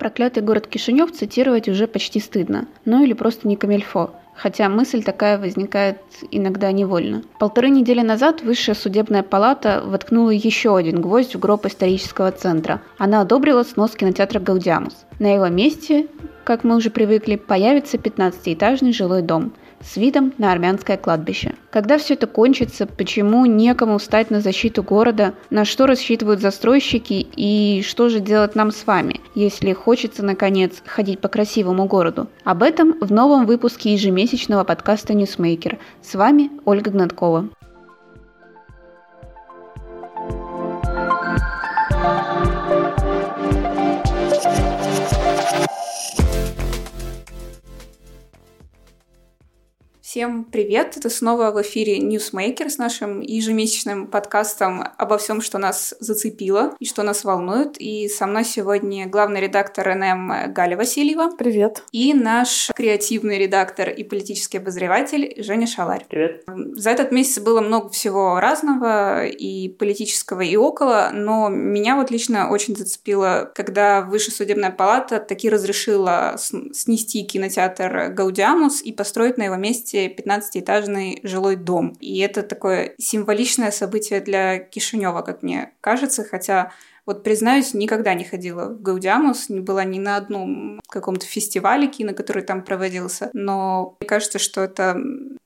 Проклятый город Кишинев цитировать уже почти стыдно. Ну или просто не комильфо хотя мысль такая возникает иногда невольно. Полторы недели назад Высшая судебная палата воткнула еще один гвоздь в гроб исторического центра. Она одобрила снос кинотеатра «Гаудеамус». На его месте, как мы уже привыкли, появится 15-этажный жилой дом – с видом на армянское кладбище. Когда все это кончится, почему некому встать на защиту города, на что рассчитывают застройщики и что же делать нам с вами, если хочется, наконец, ходить по красивому городу? Об этом в новом выпуске ежемесячного подкаста «NewsMaker». С вами Ольга Гнаткова. Всем привет! Это снова в эфире Newsmaker с нашим ежемесячным подкастом обо всем, что нас зацепило и что нас волнует. И со мной сегодня главный редактор НМ Галя Васильева. Привет. И наш креативный редактор и политический обозреватель Женя Шаларь. Привет. За этот месяц было много всего разного, и политического, и около, но меня вот лично очень зацепило, когда Высшая судебная палата таки разрешила снести кинотеатр Гаудиамус и построить на его месте 15-этажный жилой дом. И это такое символичное событие для Кишинева, как мне кажется, хотя вот, признаюсь, никогда не ходила в Гаудиамус, не была ни на одном каком-то фестивале кино, который там проводился, но мне кажется, что это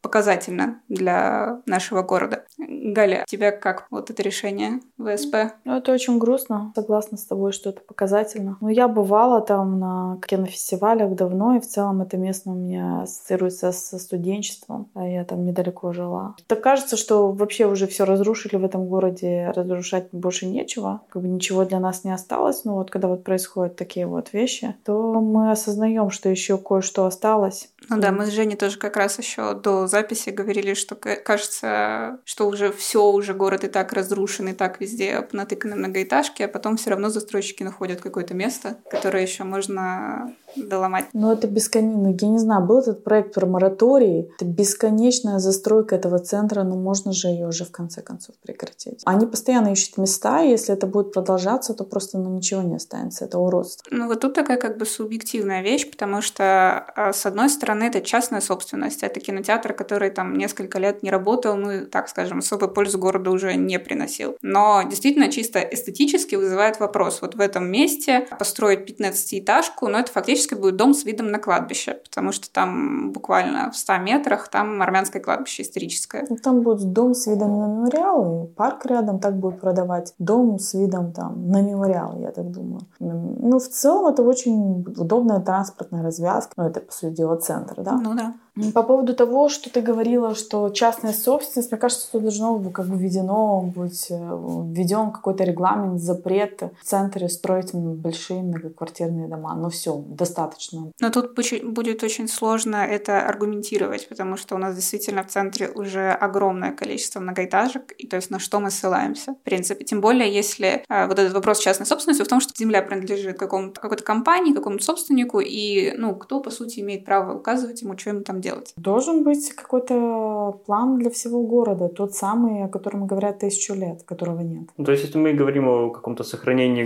показательно для нашего города. Галя, тебя как вот это решение ВСП? Ну, это очень грустно. Согласна с тобой, что это показательно. Но я бывала там на кинофестивалях давно, и в целом это место у меня ассоциируется со студенчеством. А я там недалеко жила. Так кажется, что вообще уже все разрушили в этом городе, разрушать больше нечего. Как бы ничего для нас не осталось. Но вот когда вот происходят такие вот вещи, то мы осознаем, что еще кое-что осталось. Ну да, мы с Женей тоже как раз еще до записи говорили, что кажется, что уже все, уже город и так разрушен, и так везде натыканы многоэтажки, а потом все равно застройщики находят какое-то место, которое еще можно доломать. Ну, это бесконечно. Ну, я не знаю, был этот проект про мораторий. Это бесконечная застройка этого центра, но можно же ее уже в конце концов прекратить. Они постоянно ищут места, и если это будет продолжаться, то просто ну, ничего не останется. Это уродство. Ну, вот тут такая как бы субъективная вещь, потому что, а, с одной стороны, это частная собственность. Это кинотеатр, который там несколько лет не работал, ну, так скажем, особой пользу городу уже не приносил. Но действительно чисто эстетически вызывает вопрос. Вот в этом месте построить 15-этажку, но это фактически будет дом с видом на кладбище, потому что там буквально в 100 метрах там армянское кладбище историческое. Ну, там будет дом с видом на мемориал, и парк рядом так будет продавать. Дом с видом там на мемориал, я так думаю. Ну, в целом это очень удобная транспортная развязка. Ну, это, по сути дела, центр, да? Ну да. По поводу того, что ты говорила, что частная собственность, мне кажется, что должно быть как бы введено быть э, введен какой-то регламент, запрет в центре строить большие многоквартирные дома. Но все, достаточно. Но тут будет очень сложно это аргументировать, потому что у нас действительно в центре уже огромное количество многоэтажек, и то есть на что мы ссылаемся, в принципе. Тем более, если э, вот этот вопрос частной собственности в том, что земля принадлежит какому-то какой-то компании, какому-то собственнику, и ну кто по сути имеет право указывать ему, что ему там делать. Должен быть какой-то план для всего города, тот самый, о котором говорят тысячу лет, которого нет. Ну, то есть, если мы говорим о каком-то сохранении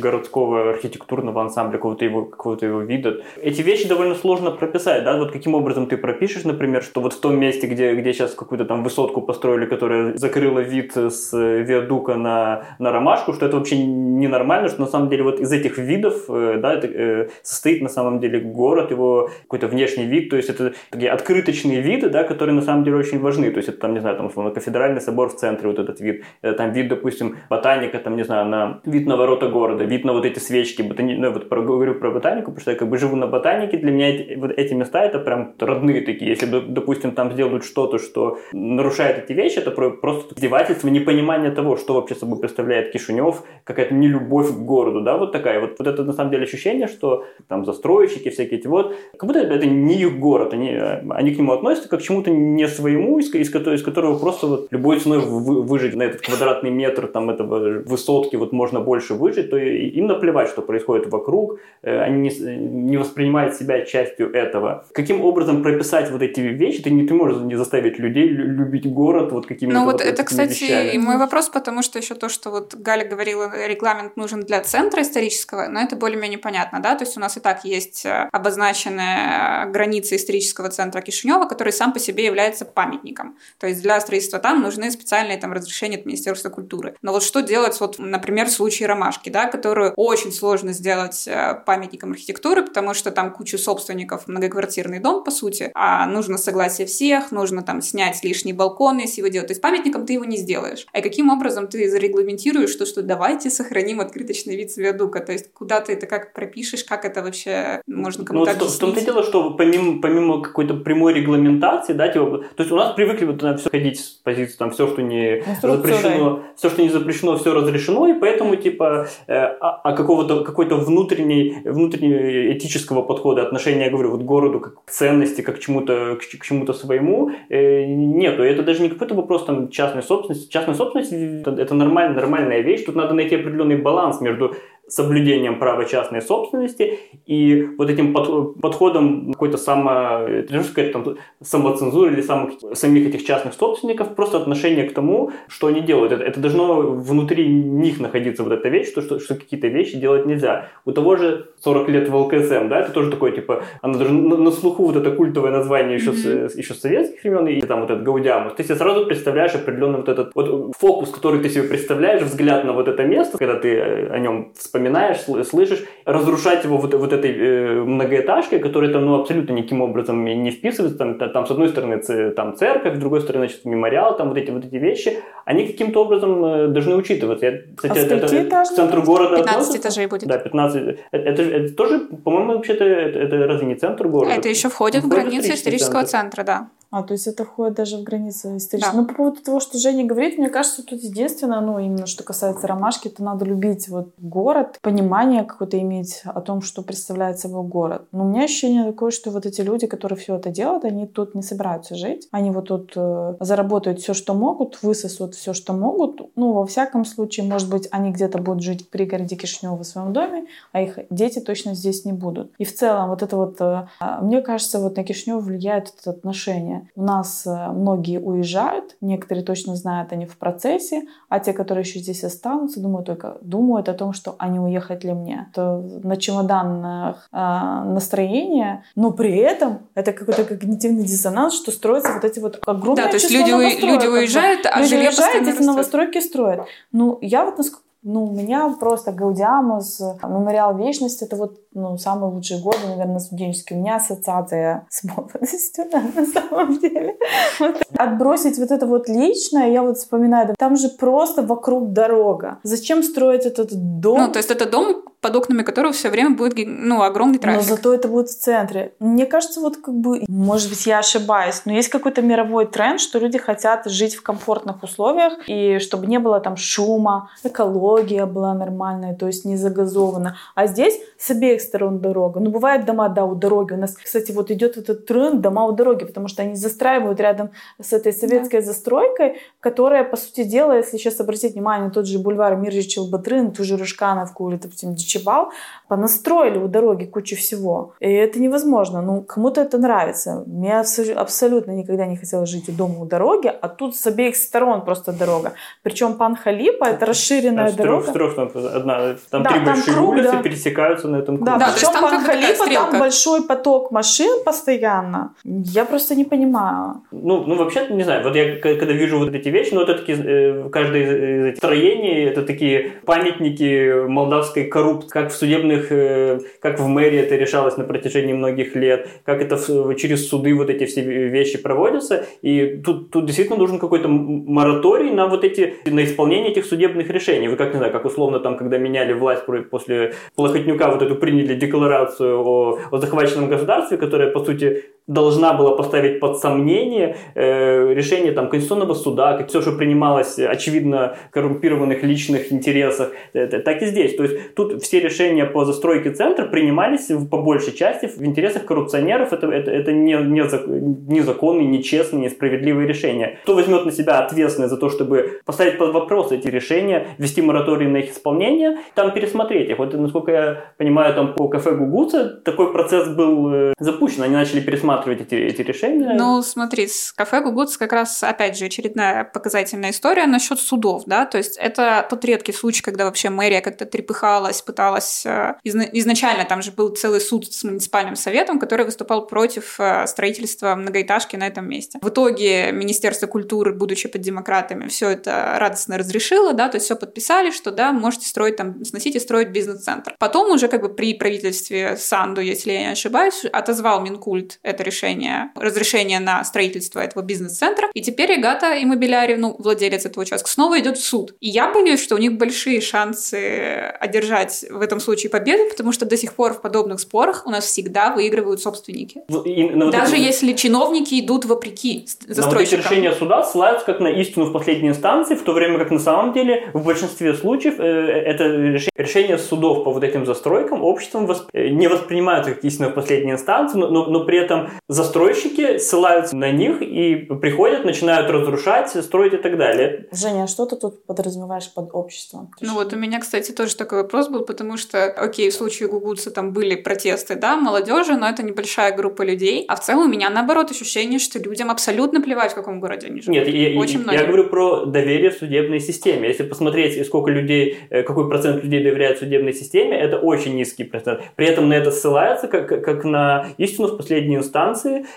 городского архитектурного ансамбля, какого-то его, какого-то его вида, эти вещи довольно сложно прописать, да, вот каким образом ты пропишешь, например, что вот в том месте, где, где сейчас какую-то там высотку построили, которая закрыла вид с виадука на, на ромашку, что это вообще ненормально, что на самом деле вот из этих видов, э, да, это, э, состоит на самом деле город, его какой-то внешний вид, то есть это такие открыточные виды, да, которые на самом деле очень важны. То есть это там, не знаю, там, условно, кафедральный собор в центре, вот этот вид. Это там вид, допустим, ботаника, там, не знаю, на вид на ворота города, вид на вот эти свечки. Ботани... Ну, вот про, говорю про ботанику, потому что я как бы живу на ботанике. Для меня эти, вот эти места это прям родные такие. Если, допустим, там сделают что-то, что нарушает эти вещи, это просто издевательство, непонимание того, что вообще собой представляет Кишинев, какая-то нелюбовь к городу, да, вот такая. Вот, вот это на самом деле ощущение, что там застройщики всякие эти вот, как будто это не их город, они э, они к нему относятся как к чему-то не своему, из, из, из которого просто вот любой ценой вы, выжить на этот квадратный метр там этого высотки вот можно больше выжить, то им наплевать, что происходит вокруг, э, они не, не воспринимают себя частью этого. Каким образом прописать вот эти вещи? Ты не ты можешь не заставить людей любить город вот какими-то Ну вот, вот это, кстати, вещами. и мой вопрос, потому что еще то, что вот Галя говорила, регламент нужен для центра исторического, но это более-менее понятно, да, то есть у нас и так есть э, обозначенная граница исторического центра Кишинева, который сам по себе является памятником. То есть для строительства там нужны специальные там разрешения от Министерства культуры. Но вот что делать, вот, например, в случае Ромашки, да, которую очень сложно сделать э, памятником архитектуры, потому что там куча собственников, многоквартирный дом, по сути, а нужно согласие всех, нужно там снять лишние балконы, если его делать. То есть памятником ты его не сделаешь. А каким образом ты зарегламентируешь то, что давайте сохраним открыточный вид с виадука? То есть куда ты это как пропишешь, как это вообще можно Ну, кому-то вот в, в том-то объяснить? дело, что помимо, помимо какой-то прямой регламентации, да, типа, то есть у нас привыкли вот на все ходить с позиции, там, все, что не запрещено, все, что не запрещено, все разрешено, и поэтому, типа, э, а, а какого-то, какой-то внутренней, внутреннего этического подхода, отношения, я говорю, вот к городу, как к ценности, как к чему-то, к, к чему-то своему, э, нету. И это даже не какой-то вопрос там частной собственности. Частная собственность это, это нормальная, нормальная вещь. Тут надо найти определенный баланс между соблюдением права частной собственности и вот этим под- подходом какой-то само, сказать, там, самоцензуры или самых, самих этих частных собственников, просто отношение к тому, что они делают. Это, это должно внутри них находиться вот эта вещь, что, что, что какие-то вещи делать нельзя. У того же 40 лет в ЛКСМ, да, это тоже такое, типа, оно даже на, на слуху вот это культовое название еще, с, еще с советских времен, и там вот этот Гаудиамус. Ты себе сразу представляешь определенный вот этот вот фокус, который ты себе представляешь, взгляд на вот это место, когда ты э, о нем вспоминаешь, сл- слышишь, разрушать его вот, вот этой э, многоэтажкой, которая там ну, абсолютно никаким образом не вписывается. Там, та- там с одной стороны там церковь, с другой стороны значит, мемориал, там вот эти, вот эти вещи, они каким-то образом э, должны учитываться. Я, кстати, А это, это к центру города 15 относится? этажей будет. Да, 15. Это, это, же- это тоже, по-моему, вообще-то это, это разве не центр города? Это еще входит в Входит в границы исторический исторического центр. центра, да. А, то есть это входит даже в границы исторической. Да. Ну, по поводу того, что Женя говорит, мне кажется, тут единственное, ну, именно что касается ромашки, то надо любить вот город, понимание какое-то иметь о том, что представляет собой город. Но у меня ощущение такое, что вот эти люди, которые все это делают, они тут не собираются жить. Они вот тут э, заработают все, что могут, высосут все, что могут. Ну, во всяком случае, может быть, они где-то будут жить в пригороде Кишинева в своем доме, а их дети точно здесь не будут. И в целом вот это вот, э, мне кажется, вот на Кишинев влияет это отношение. У нас э, многие уезжают, некоторые точно знают, они в процессе, а те, которые еще здесь останутся, думают только, думают о том, что они уехать ли мне. То на чемоданных э, настроение, но при этом это какой-то когнитивный диссонанс, что строятся вот эти вот огромное Да, то есть люди, люди уезжают, а Люди уезжают, растет. новостройки строят. Ну, я вот насколько ну, у меня просто Гаудиамус, Мемориал Вечности, это вот ну, самые лучшие годы, наверное, студенческие. У меня ассоциация с молодостью, да, на самом деле. Вот. Отбросить вот это вот личное, я вот вспоминаю, да, там же просто вокруг дорога. Зачем строить этот дом? Ну, то есть это дом, под окнами которого все время будет ну, огромный Но трафик. зато это будет в центре. Мне кажется, вот как бы, может быть, я ошибаюсь, но есть какой-то мировой тренд, что люди хотят жить в комфортных условиях, и чтобы не было там шума, экология была нормальная, то есть не загазована. А здесь с обеих сторон дорога. Ну, бывают дома, да, у дороги. У нас, кстати, вот идет этот тренд дома у дороги, потому что они застраивают рядом с этой советской застройкой, которая, по сути дела, если сейчас обратить внимание, тот же бульвар Миржи Челбатрын, ту же Рыжкановку или, допустим, Дичевал, понастроили у дороги кучу всего. И это невозможно. Ну, кому-то это нравится. Мне абсо- абсолютно никогда не хотелось жить у дома у дороги, а тут с обеих сторон просто дорога. Причем Пан Халипа — это расширенная С трех, дорога. с трех, там, одна, там Да, три там большие круг, улицы да. пересекаются на этом круге. Да, Да, причем там Пан Халипа, там большой поток машин постоянно. Я просто не понимаю. Ну, ну, вообще, не знаю, вот я когда вижу вот эти вещи, ну, это такие, э, каждое из из этих строений, это такие памятники молдавской коррупции, как в судебных, э, как в мэрии это решалось на протяжении многих лет, как это через суды вот эти все вещи проводятся, и тут, тут действительно нужен какой-то мораторий на вот эти, на исполнение этих судебных решений. Вы как, не знаю, как условно там, когда меняли власть после Плохотнюка, вот эту приняли декларацию о, о захваченном государстве, которая, по сути, должна была поставить под сомнение э, решение там, Конституционного суда, как все, что принималось, очевидно, коррумпированных личных интересах, это, так и здесь. То есть тут все решения по застройке центра принимались по большей части в интересах коррупционеров. Это, это, это не, не, незаконные, нечестные, несправедливые решения. Кто возьмет на себя ответственность за то, чтобы поставить под вопрос эти решения, ввести мораторий на их исполнение, там пересмотреть их. Вот, насколько я понимаю, там по кафе Гугуца такой процесс был э, запущен. Они начали пересматривать эти, эти решения. Ну, смотри, с кафе Гугуц как раз, опять же, очередная показательная история насчет судов, да, то есть это тот редкий случай, когда вообще мэрия как-то трепыхалась, пыталась... Э, изначально там же был целый суд с муниципальным советом, который выступал против э, строительства многоэтажки на этом месте. В итоге Министерство культуры, будучи под демократами, все это радостно разрешило, да, то есть все подписали, что да, можете строить там, сносить и строить бизнес-центр. Потом уже как бы при правительстве Санду, если я не ошибаюсь, отозвал Минкульт это решение, разрешение на строительство этого бизнес-центра, и теперь Регата и Мобиляри, ну, владелец этого участка, снова идет в суд. И я боюсь, что у них большие шансы одержать в этом случае победу, потому что до сих пор в подобных спорах у нас всегда выигрывают собственники. Ну, и, ну, Даже вот если чиновники идут вопреки застройщикам. Вот эти решения суда ссылаются как на истину в последней инстанции, в то время как на самом деле в большинстве случаев э, это решение судов по вот этим застройкам обществом восп... Э, не воспринимаются как истина в последней инстанции, но, но, но при этом застройщики ссылаются на них и приходят, начинают разрушать, строить и так далее. Женя, а что ты тут подразумеваешь под обществом? Ну вот у меня, кстати, тоже такой вопрос был, потому что, окей, в случае Гугуца там были протесты, да, молодежи, но это небольшая группа людей, а в целом у меня, наоборот, ощущение, что людям абсолютно плевать, в каком городе они живут. Нет, я, Очень я, я говорю про доверие в судебной системе. Если посмотреть, сколько людей, э, какой процент людей доверяют судебной системе, это очень низкий процент. При этом на это ссылается как, как на истину в последней инстанции.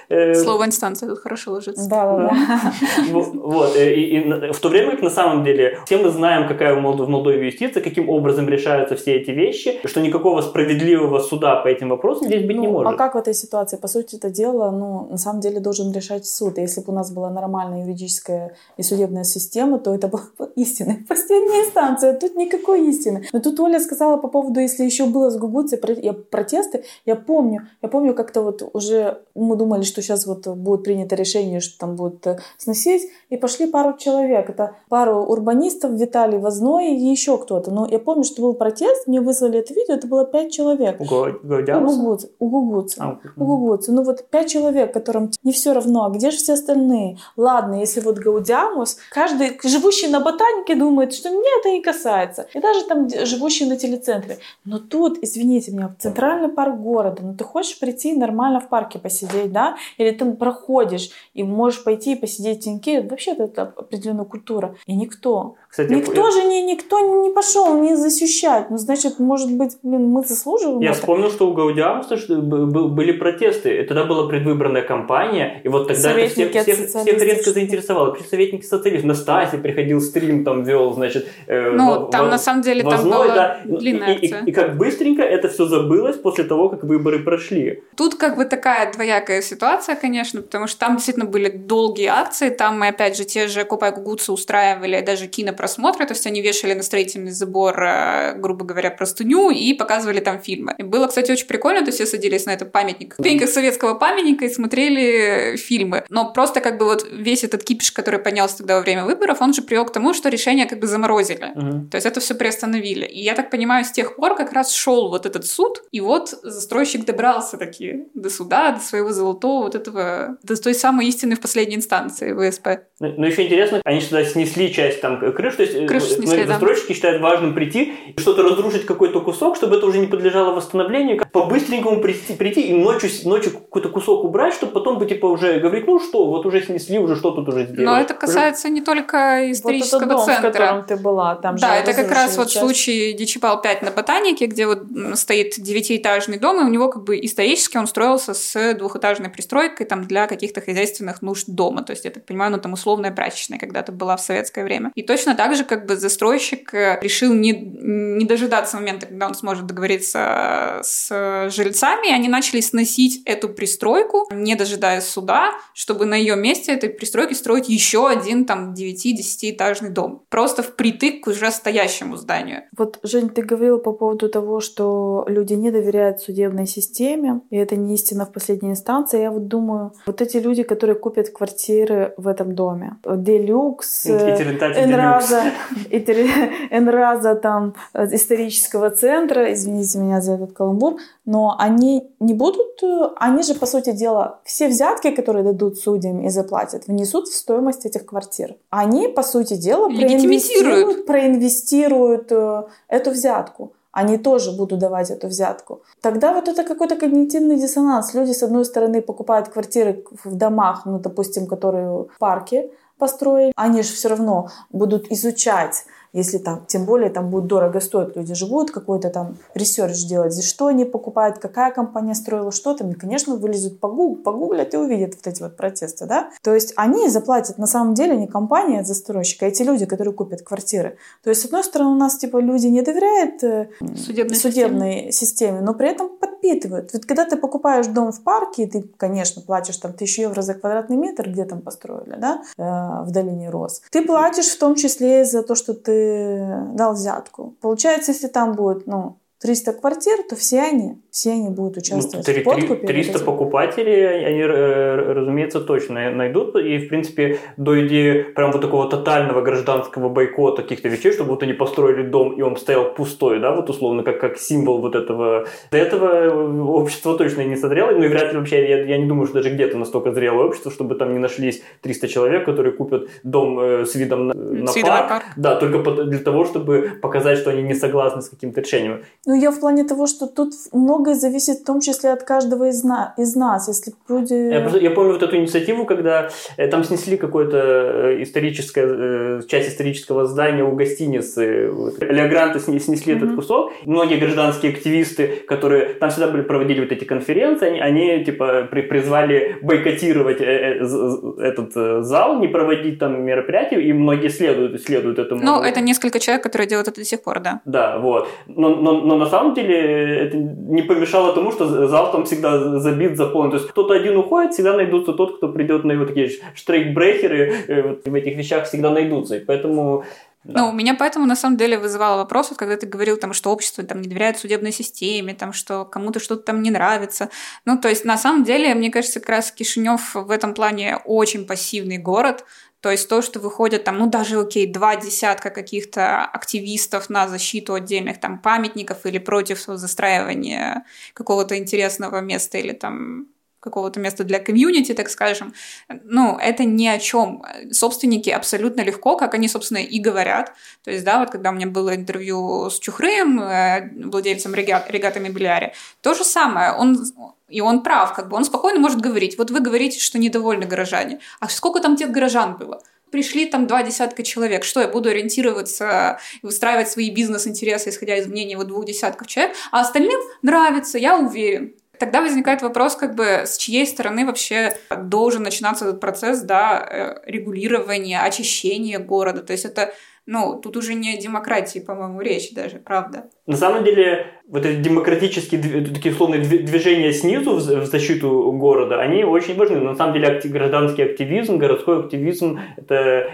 Э, Слово инстанция тут хорошо ложится. Да, да, да. Вот. Э, и, и в то время как на самом деле все мы знаем, какая в Молдове юстиция, каким образом решаются все эти вещи, что никакого справедливого суда по этим вопросам здесь быть ну, не может. А как в этой ситуации? По сути, это дело, ну, на самом деле должен решать суд. И если бы у нас была нормальная юридическая и судебная система, то это была бы истина. Последняя инстанция, тут никакой истины. Но тут Оля сказала по поводу, если еще было с Гугуцей протесты, я помню, я помню как-то вот уже мы думали, что сейчас вот будет принято решение, что там будут э, сносить, и пошли пару человек. Это пару урбанистов, Виталий Возной и еще кто-то. Но я помню, что был протест, мне вызвали это видео, это было пять человек. У Гугуца. У Гугуца. А, у Гугуца. Ну вот пять человек, которым не все равно, а где же все остальные? Ладно, если вот Гаудиамус, каждый живущий на ботанике думает, что меня это не касается. И даже там живущий на телецентре. Но тут, извините меня, в центральный парк города, ну ты хочешь прийти нормально в парке посидеть, да? Или ты проходишь и можешь пойти и посидеть в теньке. Вообще это определенная культура. И никто. Кстати, никто я... же не, никто не пошел не защищать. Ну, значит, может быть, блин, мы заслуживаем Я это? вспомнил, что у Гаудиамуса были протесты. И тогда была предвыборная кампания, и вот тогда это всех, всех, всех резко заинтересовало. При советники социалистов. Настасья приходил, стрим там вел, значит... Э, ну, в, там в, на самом деле возной, там была да. длинная и, и, и, и как быстренько это все забылось после того, как выборы прошли. Тут как бы такая двоякая ситуация, конечно, потому что там действительно были долгие акции, там мы, опять же, те же Купай Гугуцы устраивали даже кинопросмотры, то есть они вешали на строительный забор, э, грубо говоря, простыню и показывали там фильмы. И было, кстати, очень прикольно, то есть все садились на этот памятник, ступеньках советского памятника и смотрели фильмы. Но просто как бы вот весь этот кипиш, который поднялся тогда во время выборов, он же привел к тому, что решение как бы заморозили. Угу. То есть это все приостановили. И я так понимаю, с тех пор как раз шел вот этот суд, и вот застройщик добрался таки до суда, до своего золотого вот этого, до той самой истины в последней инстанции ВСП. Но, ну, но еще интересно, они сюда снесли часть там крыш, то есть э, Крышу снесли, застройщики да. считают важным прийти, что-то разрушить какой-то кусок, чтобы это уже не подлежало восстановлению, по-быстренькому прийти, прийти и ночью, ночью какой-то кусок убрать, чтобы потом бы типа уже говорить, ну что, вот уже снесли, уже что тут уже сделали. Но это касается не только исторического вот дом, центра. в котором ты была, там Да, это как раз вот случай Дичипал 5 на Ботанике, где вот стоит девятиэтажный дом, и у него как бы исторически он строился с двухэтажной пристройкой там для каких-то хозяйственных нужд дома. То есть, я так понимаю, ну там условная прачечная когда-то была в советское время. И точно так также как бы застройщик э, решил не, не дожидаться момента, когда он сможет договориться с жильцами, и они начали сносить эту пристройку, не дожидаясь суда, чтобы на ее месте этой пристройки строить еще один там 9-10-этажный дом. Просто впритык к уже стоящему зданию. Вот, Жень, ты говорила по поводу того, что люди не доверяют судебной системе, и это не истина в последней инстанции. Я вот думаю, вот эти люди, которые купят квартиры в этом доме, Делюкс, Энраза, Энраза там э, исторического центра, извините меня за этот каламбур, но они не будут, э, они же, по сути дела, все взятки, которые дадут судьям и заплатят, внесут в стоимость этих квартир. Они, по сути дела, проинвестируют, проинвестируют э, эту взятку они тоже будут давать эту взятку. Тогда вот это какой-то когнитивный диссонанс. Люди, с одной стороны, покупают квартиры в домах, ну, допустим, которые в парке построили, они же все равно будут изучать если там, тем более там будет дорого стоить, люди же будут какой-то там research делать, здесь что они покупают, какая компания строила что там, и, конечно, вылезут погуг, погуглят и увидят вот эти вот протесты, да. То есть они заплатят на самом деле не компания, а застройщик, а эти люди, которые купят квартиры. То есть, с одной стороны, у нас типа люди не доверяют э, судебной, судебной системе. системе, но при этом подпитывают. Ведь когда ты покупаешь дом в парке, ты, конечно, платишь там тысячу евро за квадратный метр, где там построили, да, э, в долине Роз. Ты платишь в том числе за то, что ты дал взятку. Получается, если там будет, ну, 300 квартир, то все они, все они будут участвовать ну, 3, в подкупе. 300 покупателей, они, э, разумеется, точно найдут. И, в принципе, до идеи прям вот такого тотального гражданского бойкота каких-то вещей, чтобы вот они построили дом, и он стоял пустой, да, вот условно, как, как символ вот этого. До этого общество точно не созрело, ну и вряд ли вообще, я, я не думаю, что даже где-то настолько зрелое общество, чтобы там не нашлись 300 человек, которые купят дом э, с видом на, на, парк, парк. Да, только для того, чтобы показать, что они не согласны с каким-то решением. Ну, я в плане того, что тут многое зависит в том числе от каждого из, на, из нас. Если люди... Я, я помню вот эту инициативу, когда э, там снесли какое-то э, историческое, э, часть исторического здания у гостиницы. Вот. Леогранты снесли mm-hmm. этот кусок. Многие гражданские активисты, которые там всегда были, проводили вот эти конференции, они, они типа при, призвали бойкотировать этот зал, не проводить там мероприятия, и многие следуют, следуют этому. Ну, это несколько человек, которые делают это до сих пор, да. Да, вот. Но, но, но на самом деле это не помешало тому, что зал там всегда забит, заполнен. То есть кто-то один уходит, всегда найдутся тот, кто придет на его такие штрейкбрехеры э, вот в этих вещах всегда найдутся. И поэтому да. Ну, меня поэтому на самом деле вызывало вопрос, вот, когда ты говорил, там, что общество там, не доверяет судебной системе, там, что кому-то что-то там не нравится. Ну, то есть, на самом деле, мне кажется, как раз Кишинев в этом плане очень пассивный город. То есть то, что выходят там, ну даже, окей, два десятка каких-то активистов на защиту отдельных там памятников или против застраивания какого-то интересного места или там какого-то места для комьюнити, так скажем, ну, это ни о чем. Собственники абсолютно легко, как они, собственно, и говорят. То есть, да, вот когда у меня было интервью с Чухрыем, э, владельцем регат, регата Мебеляри, то же самое. Он, и он прав, как бы он спокойно может говорить. Вот вы говорите, что недовольны горожане. А сколько там тех горожан было? пришли там два десятка человек. Что, я буду ориентироваться, выстраивать свои бизнес-интересы, исходя из мнения вот двух десятков человек, а остальным нравится, я уверен. Тогда возникает вопрос, как бы, с чьей стороны вообще должен начинаться этот процесс, да, э, регулирования, очищения города. То есть это, ну, тут уже не о демократии, по-моему, речь даже, правда. На самом деле, вот эти демократические, такие условные движения снизу в защиту города, они очень важны. На самом деле, гражданский активизм, городской активизм это,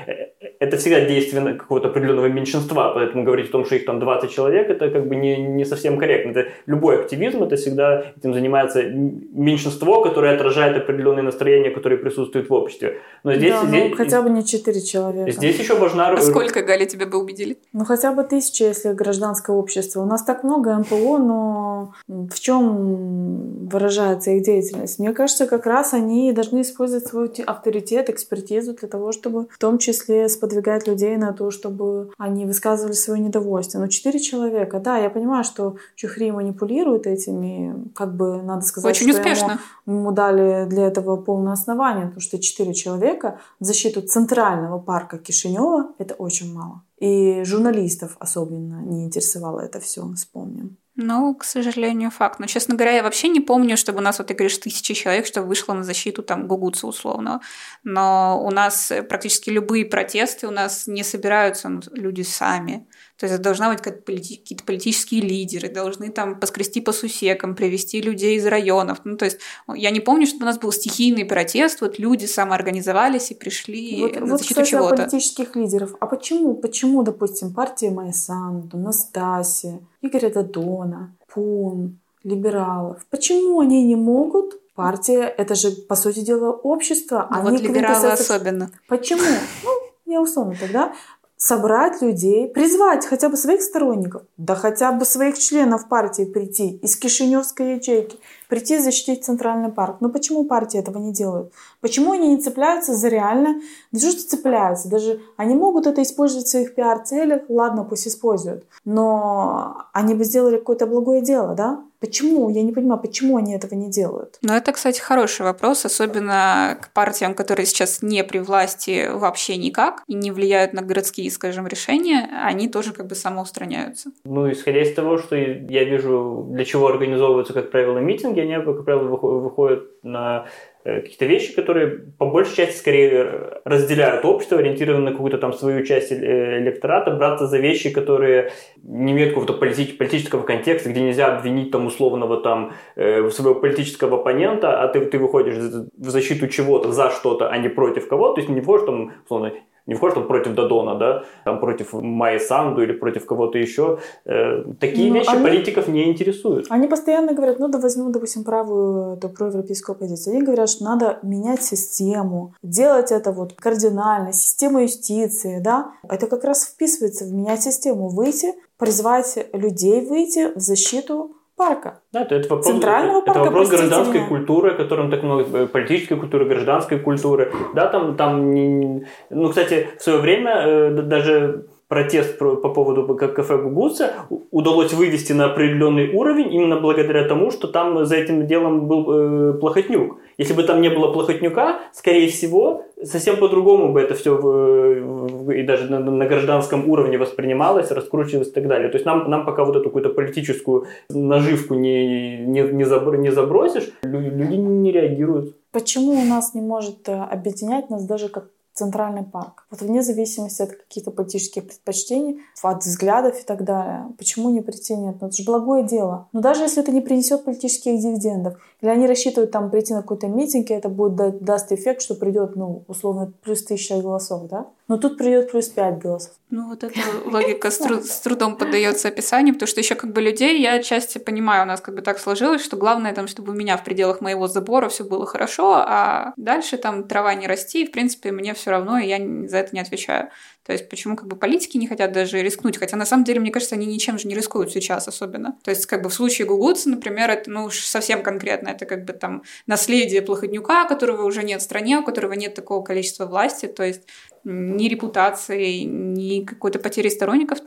это всегда действие какого-то определенного меньшинства. Поэтому говорить о том, что их там 20 человек, это как бы не, не совсем корректно. Это любой активизм, это всегда этим занимается меньшинство, которое отражает определенные настроения, которые присутствуют в обществе. Но здесь, да, здесь ну, хотя бы не 4 человека. Здесь еще важна... А сколько, Галя, тебя бы убедили? Ну, хотя бы тысяча, если гражданское общество у нас так много МПО, но в чем выражается их деятельность? Мне кажется, как раз они должны использовать свой авторитет, экспертизу для того, чтобы в том числе сподвигать людей на то, чтобы они высказывали свое недовольство. Но четыре человека, да, я понимаю, что Чухри манипулирует этими, как бы надо сказать, Очень что успешно. Ему, ему дали для этого полное основание, потому что четыре человека в защиту центрального парка Кишинева это очень мало. И журналистов особенно не интересовало это все, вспомним. Ну, к сожалению, факт. Но, честно говоря, я вообще не помню, чтобы у нас, вот ты говоришь, тысячи человек, что вышло на защиту там Гугуца условно. Но у нас практически любые протесты у нас не собираются ну, люди сами. То есть должна быть какие-то политические лидеры, должны там поскрести по сусекам, привести людей из районов. Ну, то есть я не помню, чтобы у нас был стихийный протест, вот люди самоорганизовались и пришли вот, на защиту вот, чего-то. политических лидеров. А почему, почему, допустим, партия Майя Санду, Настасия, Игоря Дадона, Пун, либералов, почему они не могут Партия — это же, по сути дела, общество. Ну, они вот либералы особенно. Почему? Ну, я условно тогда собрать людей, призвать хотя бы своих сторонников, да хотя бы своих членов партии прийти из Кишиневской ячейки, прийти защитить Центральный парк. Но почему партии этого не делают? Почему они не цепляются за реально? Да что цепляются? Даже они могут это использовать в своих пиар-целях, ладно, пусть используют. Но они бы сделали какое-то благое дело, да? Почему? Я не понимаю, почему они этого не делают. Ну, это, кстати, хороший вопрос, особенно к партиям, которые сейчас не при власти вообще никак и не влияют на городские, скажем, решения, они тоже как бы самоустраняются. Ну, исходя из того, что я вижу, для чего организовываются, как правило, митинги, они, как правило, выходят на Э, какие-то вещи, которые по большей части скорее разделяют общество, ориентированы на какую-то там свою часть э, электората, браться за вещи, которые не имеют какого-то полити- политического контекста, где нельзя обвинить там условного там э, своего политического оппонента, а ты, ты выходишь в защиту чего-то, за что-то, а не против кого-то, то есть не входишь там, условно, не входит он против Дадона, да, там против Майи Санду или против кого-то еще. Э, такие ну, вещи они, политиков не интересуют. Они постоянно говорят, ну да возьмем, допустим, правую, эту проевропейскую оппозицию. Они говорят, что надо менять систему, делать это вот кардинально, систему юстиции, да. Это как раз вписывается в менять систему, выйти, призвать людей выйти в защиту парка. Да, это, это вопрос, Центрального парка, это вопрос гражданской культуры, о котором так много, э, политической культуры, гражданской культуры. Да, там, там, ну, кстати, в свое время э, даже протест по поводу кафе Гугуца удалось вывести на определенный уровень именно благодаря тому, что там за этим делом был э, Плохотнюк. Если бы там не было Плохотнюка, скорее всего, совсем по-другому бы это все в, в, и даже на, на гражданском уровне воспринималось, раскручивалось и так далее. То есть нам, нам пока вот эту какую-то политическую наживку не, не, не, забр, не забросишь, люди не реагируют. Почему у нас не может э, объединять нас даже как центральный парк. Вот вне зависимости от каких-то политических предпочтений, от взглядов и так далее. Почему не прийти? Нет, ну это же благое дело. Но даже если это не принесет политических дивидендов, или они рассчитывают там прийти на какой-то митинг, и это будет даст эффект, что придет, ну, условно, плюс тысяча голосов, да? Но тут придет плюс пять голосов. Ну, вот эта логика с, труд, с трудом поддается описанию, потому что еще как бы людей я отчасти понимаю, у нас как бы так сложилось, что главное там, чтобы у меня в пределах моего забора все было хорошо, а дальше там трава не расти, и, в принципе, мне все равно, и я за это не отвечаю. То есть почему как бы политики не хотят даже рискнуть, хотя на самом деле, мне кажется, они ничем же не рискуют сейчас особенно. То есть как бы в случае Гугутса, например, это ну уж совсем конкретно, это как бы там наследие Плохотнюка, которого уже нет в стране, у которого нет такого количества власти, то есть ни репутации, ни какой-то потери сторонников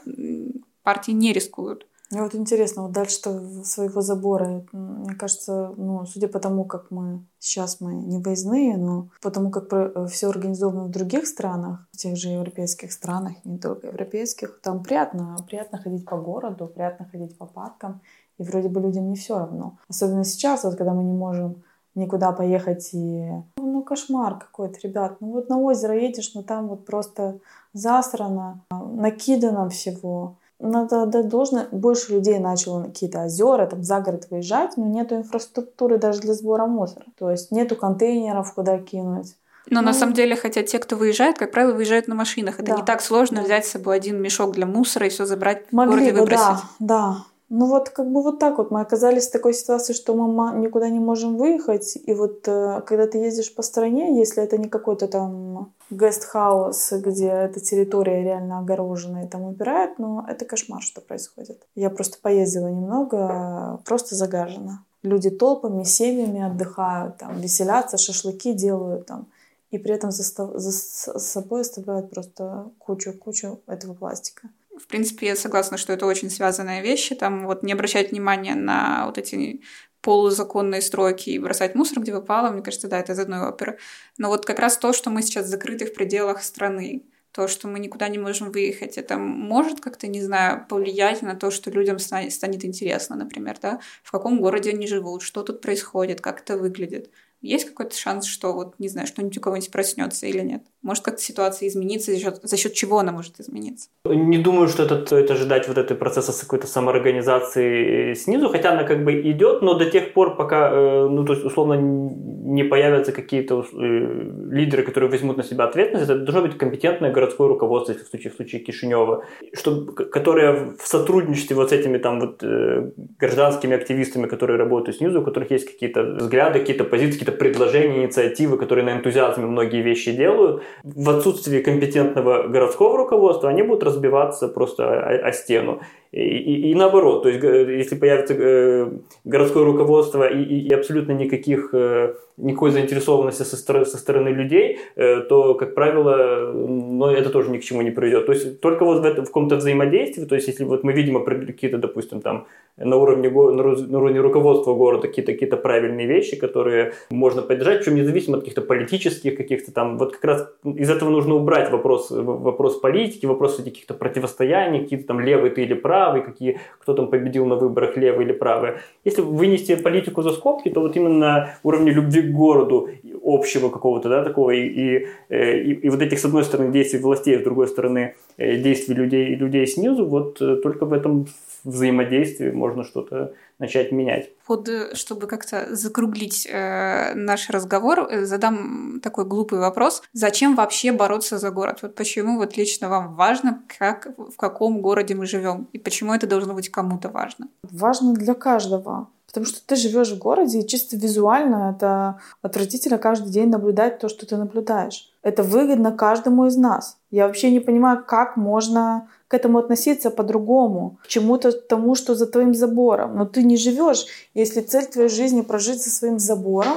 партии не рискуют. Мне вот интересно, вот дальше своего забора, мне кажется, ну, судя по тому, как мы сейчас мы не выездные, но потому как э, все организовано в других странах, в тех же европейских странах, не только европейских, там приятно, приятно ходить по городу, приятно ходить по паркам, и вроде бы людям не все равно. Особенно сейчас, вот когда мы не можем никуда поехать и... Ну, кошмар какой-то, ребят. Ну, вот на озеро едешь, но там вот просто засрано, накидано всего надо отдать должное, больше людей начало на какие-то озера, там за город выезжать, но нету инфраструктуры даже для сбора мусора. То есть нету контейнеров, куда кинуть. Но ну, на самом деле, хотя те, кто выезжает, как правило, выезжают на машинах. Это да. не так сложно да. взять с собой один мешок для мусора и все забрать Могли в городе бы, выбросить. Да, да. Ну вот как бы вот так вот мы оказались в такой ситуации, что мы никуда не можем выехать. И вот э, когда ты ездишь по стране, если это не какой-то там гестхаус, где эта территория реально огорожена и там убирают, но это кошмар, что происходит. Я просто поездила немного, просто загажена. Люди толпами, семьями отдыхают, там, веселятся, шашлыки делают там. И при этом за, за собой оставляют просто кучу-кучу этого пластика. В принципе, я согласна, что это очень связанные вещи. Там вот не обращать внимания на вот эти полузаконные стройки и бросать мусор, где попало, мне кажется, да, это из одной оперы. Но вот как раз то, что мы сейчас закрыты в пределах страны. то, что мы никуда не можем выехать, это может как-то, не знаю, повлиять на то, что людям станет интересно, например, да, в каком городе они живут, что тут происходит, как это выглядит. Есть какой-то шанс, что вот, не знаю, что-нибудь у кого-нибудь проснется или нет? Может как-то ситуация измениться, за счет, за счет чего она может измениться? Не думаю, что это стоит ожидать вот этой процесса какой-то самоорганизации снизу, хотя она как бы идет, но до тех пор, пока, э, ну, то есть, условно, не появятся какие-то э, лидеры, которые возьмут на себя ответственность, это должно быть компетентное городское руководство, в случае, в случае Кишинева, чтобы, которое в сотрудничестве вот с этими там вот э, гражданскими активистами, которые работают снизу, у которых есть какие-то взгляды, какие-то позиции, какие-то предложения, инициативы, которые на энтузиазме многие вещи делают, в отсутствии компетентного городского руководства они будут разбиваться просто о, о стену. И, и, и наоборот, то есть если появится э, городское руководство и, и, и абсолютно никаких, э, никакой заинтересованности со, стороны, со стороны людей, э, то, как правило, ну, это тоже ни к чему не приведет. То есть только вот в, этом, в каком-то взаимодействии, то есть если вот мы видим какие-то, допустим, там на уровне, на уровне руководства города какие-то какие правильные вещи, которые можно поддержать, причем независимо от каких-то политических каких-то там, вот как раз из этого нужно убрать вопрос, вопрос политики, вопрос каких-то противостояний, какие-то там левые ты или правый, правый, какие, кто там победил на выборах, левые или правые. Если вынести политику за скобки, то вот именно на уровне любви к городу, общего какого-то, да, такого, и, и, э, и, и вот этих, с одной стороны, действий властей, с другой стороны, э, действий людей, людей снизу, вот э, только в этом взаимодействии можно что-то начать менять. Вот, чтобы как-то закруглить э, наш разговор, задам такой глупый вопрос. Зачем вообще бороться за город? Вот почему вот лично вам важно, как, в каком городе мы живем? И почему это должно быть кому-то важно? Важно для каждого. Потому что ты живешь в городе, и чисто визуально это отвратительно каждый день наблюдать то, что ты наблюдаешь. Это выгодно каждому из нас. Я вообще не понимаю, как можно к этому относиться по-другому, к чему-то тому, что за твоим забором. Но ты не живешь, если цель твоей жизни прожить за своим забором,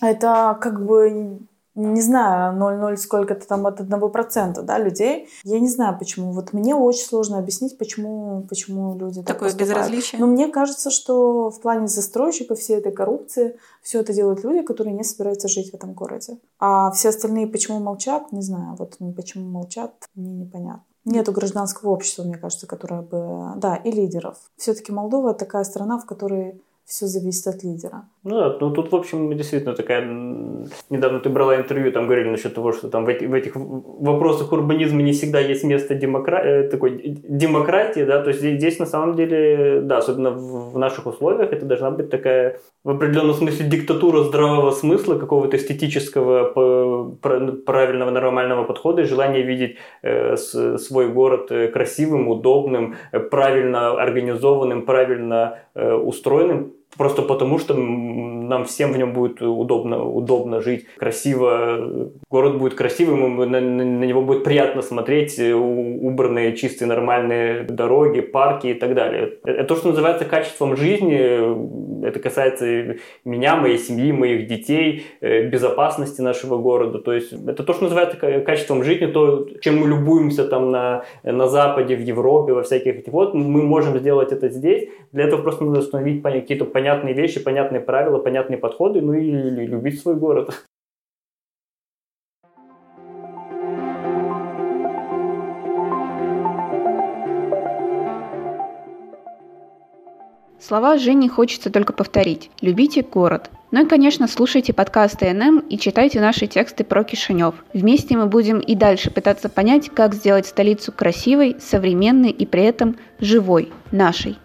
это как бы не знаю, 0,0 сколько-то там от одного процента, да, людей. Я не знаю, почему. Вот мне очень сложно объяснить, почему, почему люди Такое так безразличие. Но мне кажется, что в плане застройщиков всей этой коррупции все это делают люди, которые не собираются жить в этом городе. А все остальные почему молчат, не знаю. Вот почему молчат, мне непонятно. Нету гражданского общества, мне кажется, которое бы... Да, и лидеров. Все-таки Молдова такая страна, в которой все зависит от лидера. Ну да, ну тут, в общем, действительно такая... Недавно ты брала интервью, там говорили насчет того, что там в, эти, в этих вопросах урбанизма не всегда есть место демокра... Э, такой демократии, да, то есть здесь, на самом деле, да, особенно в, в наших условиях, это должна быть такая в определенном смысле диктатура здравого смысла, какого-то эстетического правильного нормального подхода и желание видеть э, свой город э, красивым, удобным, правильно организованным, правильно устроенным, просто потому, что нам всем в нем будет удобно, удобно жить, красиво, город будет красивым, на, на него будет приятно смотреть, убранные, чистые, нормальные дороги, парки и так далее. Это то, что называется качеством жизни, это касается меня, моей семьи, моих детей, э, безопасности нашего города, то есть это то, что называется качеством жизни, то, чем мы любуемся там на, на Западе, в Европе, во всяких этих, вот мы можем сделать это здесь, для этого просто надо установить какие-то понятные вещи, понятные правила, понятные подходы, ну и любить свой город. Слова Жени хочется только повторить. Любите город. Ну и, конечно, слушайте подкасты НМ и читайте наши тексты про Кишинев. Вместе мы будем и дальше пытаться понять, как сделать столицу красивой, современной и при этом живой, нашей.